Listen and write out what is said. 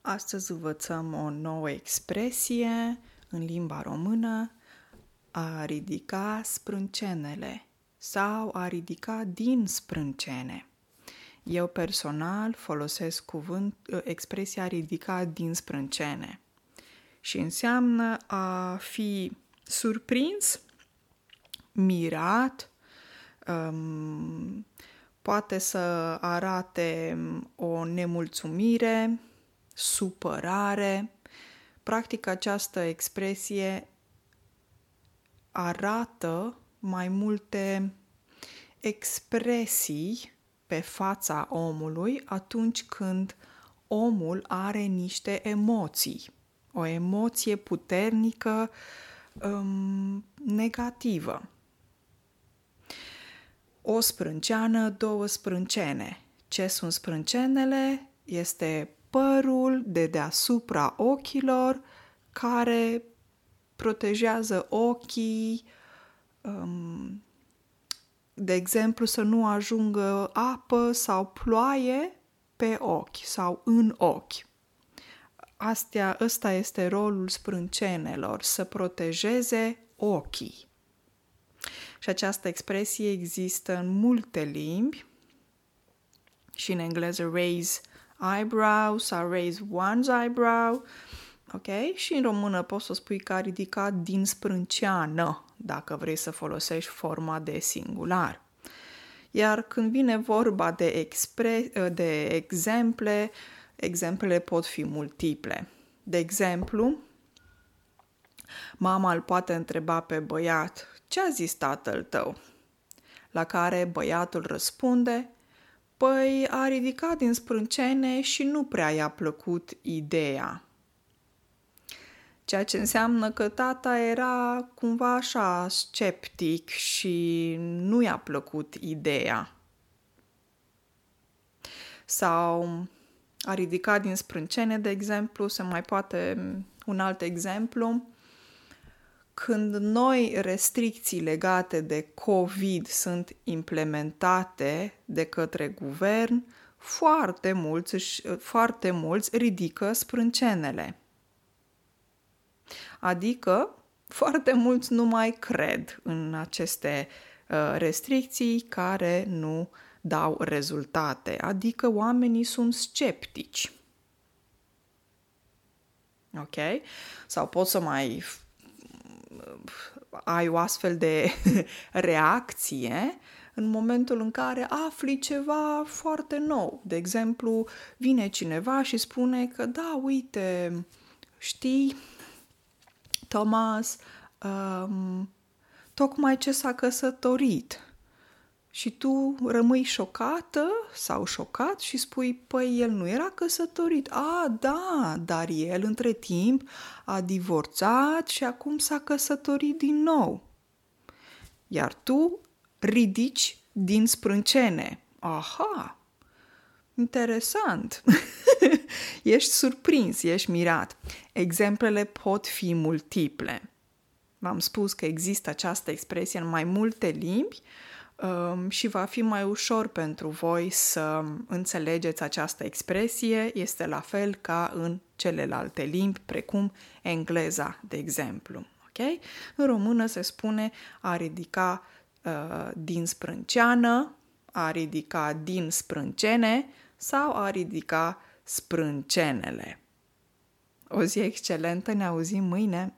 Astăzi învățăm o nouă expresie în limba română, a ridica sprâncenele sau a ridica din sprâncene. Eu personal folosesc cuvânt, expresia ridica din sprâncene și înseamnă a fi surprins, mirat, um, poate să arate o nemulțumire, supărare. Practic, această expresie arată mai multe expresii pe fața omului atunci când omul are niște emoții. O emoție puternică um, negativă. O sprânceană, două sprâncene. Ce sunt sprâncenele? Este părul de deasupra ochilor care protejează ochii, um, de exemplu, să nu ajungă apă sau ploaie pe ochi sau în ochi. Astea, ăsta este rolul sprâncenelor, să protejeze ochii. Și această expresie există în multe limbi și în engleză raise eyebrow sau raise one's eyebrow, ok? Și în română poți să spui că a ridicat din sprânceană, dacă vrei să folosești forma de singular. Iar când vine vorba de, expre- de exemple, exemplele pot fi multiple. De exemplu, mama îl poate întreba pe băiat, ce a zis tatăl tău? La care băiatul răspunde, Păi a ridicat din sprâncene și nu prea i-a plăcut ideea. Ceea ce înseamnă că tata era cumva așa sceptic și nu i-a plăcut ideea. Sau a ridicat din sprâncene, de exemplu, se mai poate un alt exemplu, când noi restricții legate de COVID sunt implementate de către guvern, foarte mulți, foarte mulți ridică sprâncenele. Adică, foarte mulți nu mai cred în aceste uh, restricții care nu dau rezultate, adică oamenii sunt sceptici. Ok? Sau pot să mai ai o astfel de reacție în momentul în care afli ceva foarte nou. De exemplu, vine cineva și spune că da, uite, știi, Thomas, um, tocmai ce s-a căsătorit și tu rămâi șocată sau șocat și spui, păi el nu era căsătorit. A, da, dar el între timp a divorțat și acum s-a căsătorit din nou. Iar tu ridici din sprâncene. Aha, interesant. ești surprins, ești mirat. Exemplele pot fi multiple. V-am spus că există această expresie în mai multe limbi, um, și va fi mai ușor pentru voi să înțelegeți această expresie. Este la fel ca în celelalte limbi, precum engleza, de exemplu. Okay? În română se spune a ridica uh, din sprânceană, a ridica din sprâncene sau a ridica sprâncenele. O zi excelentă, ne auzim mâine!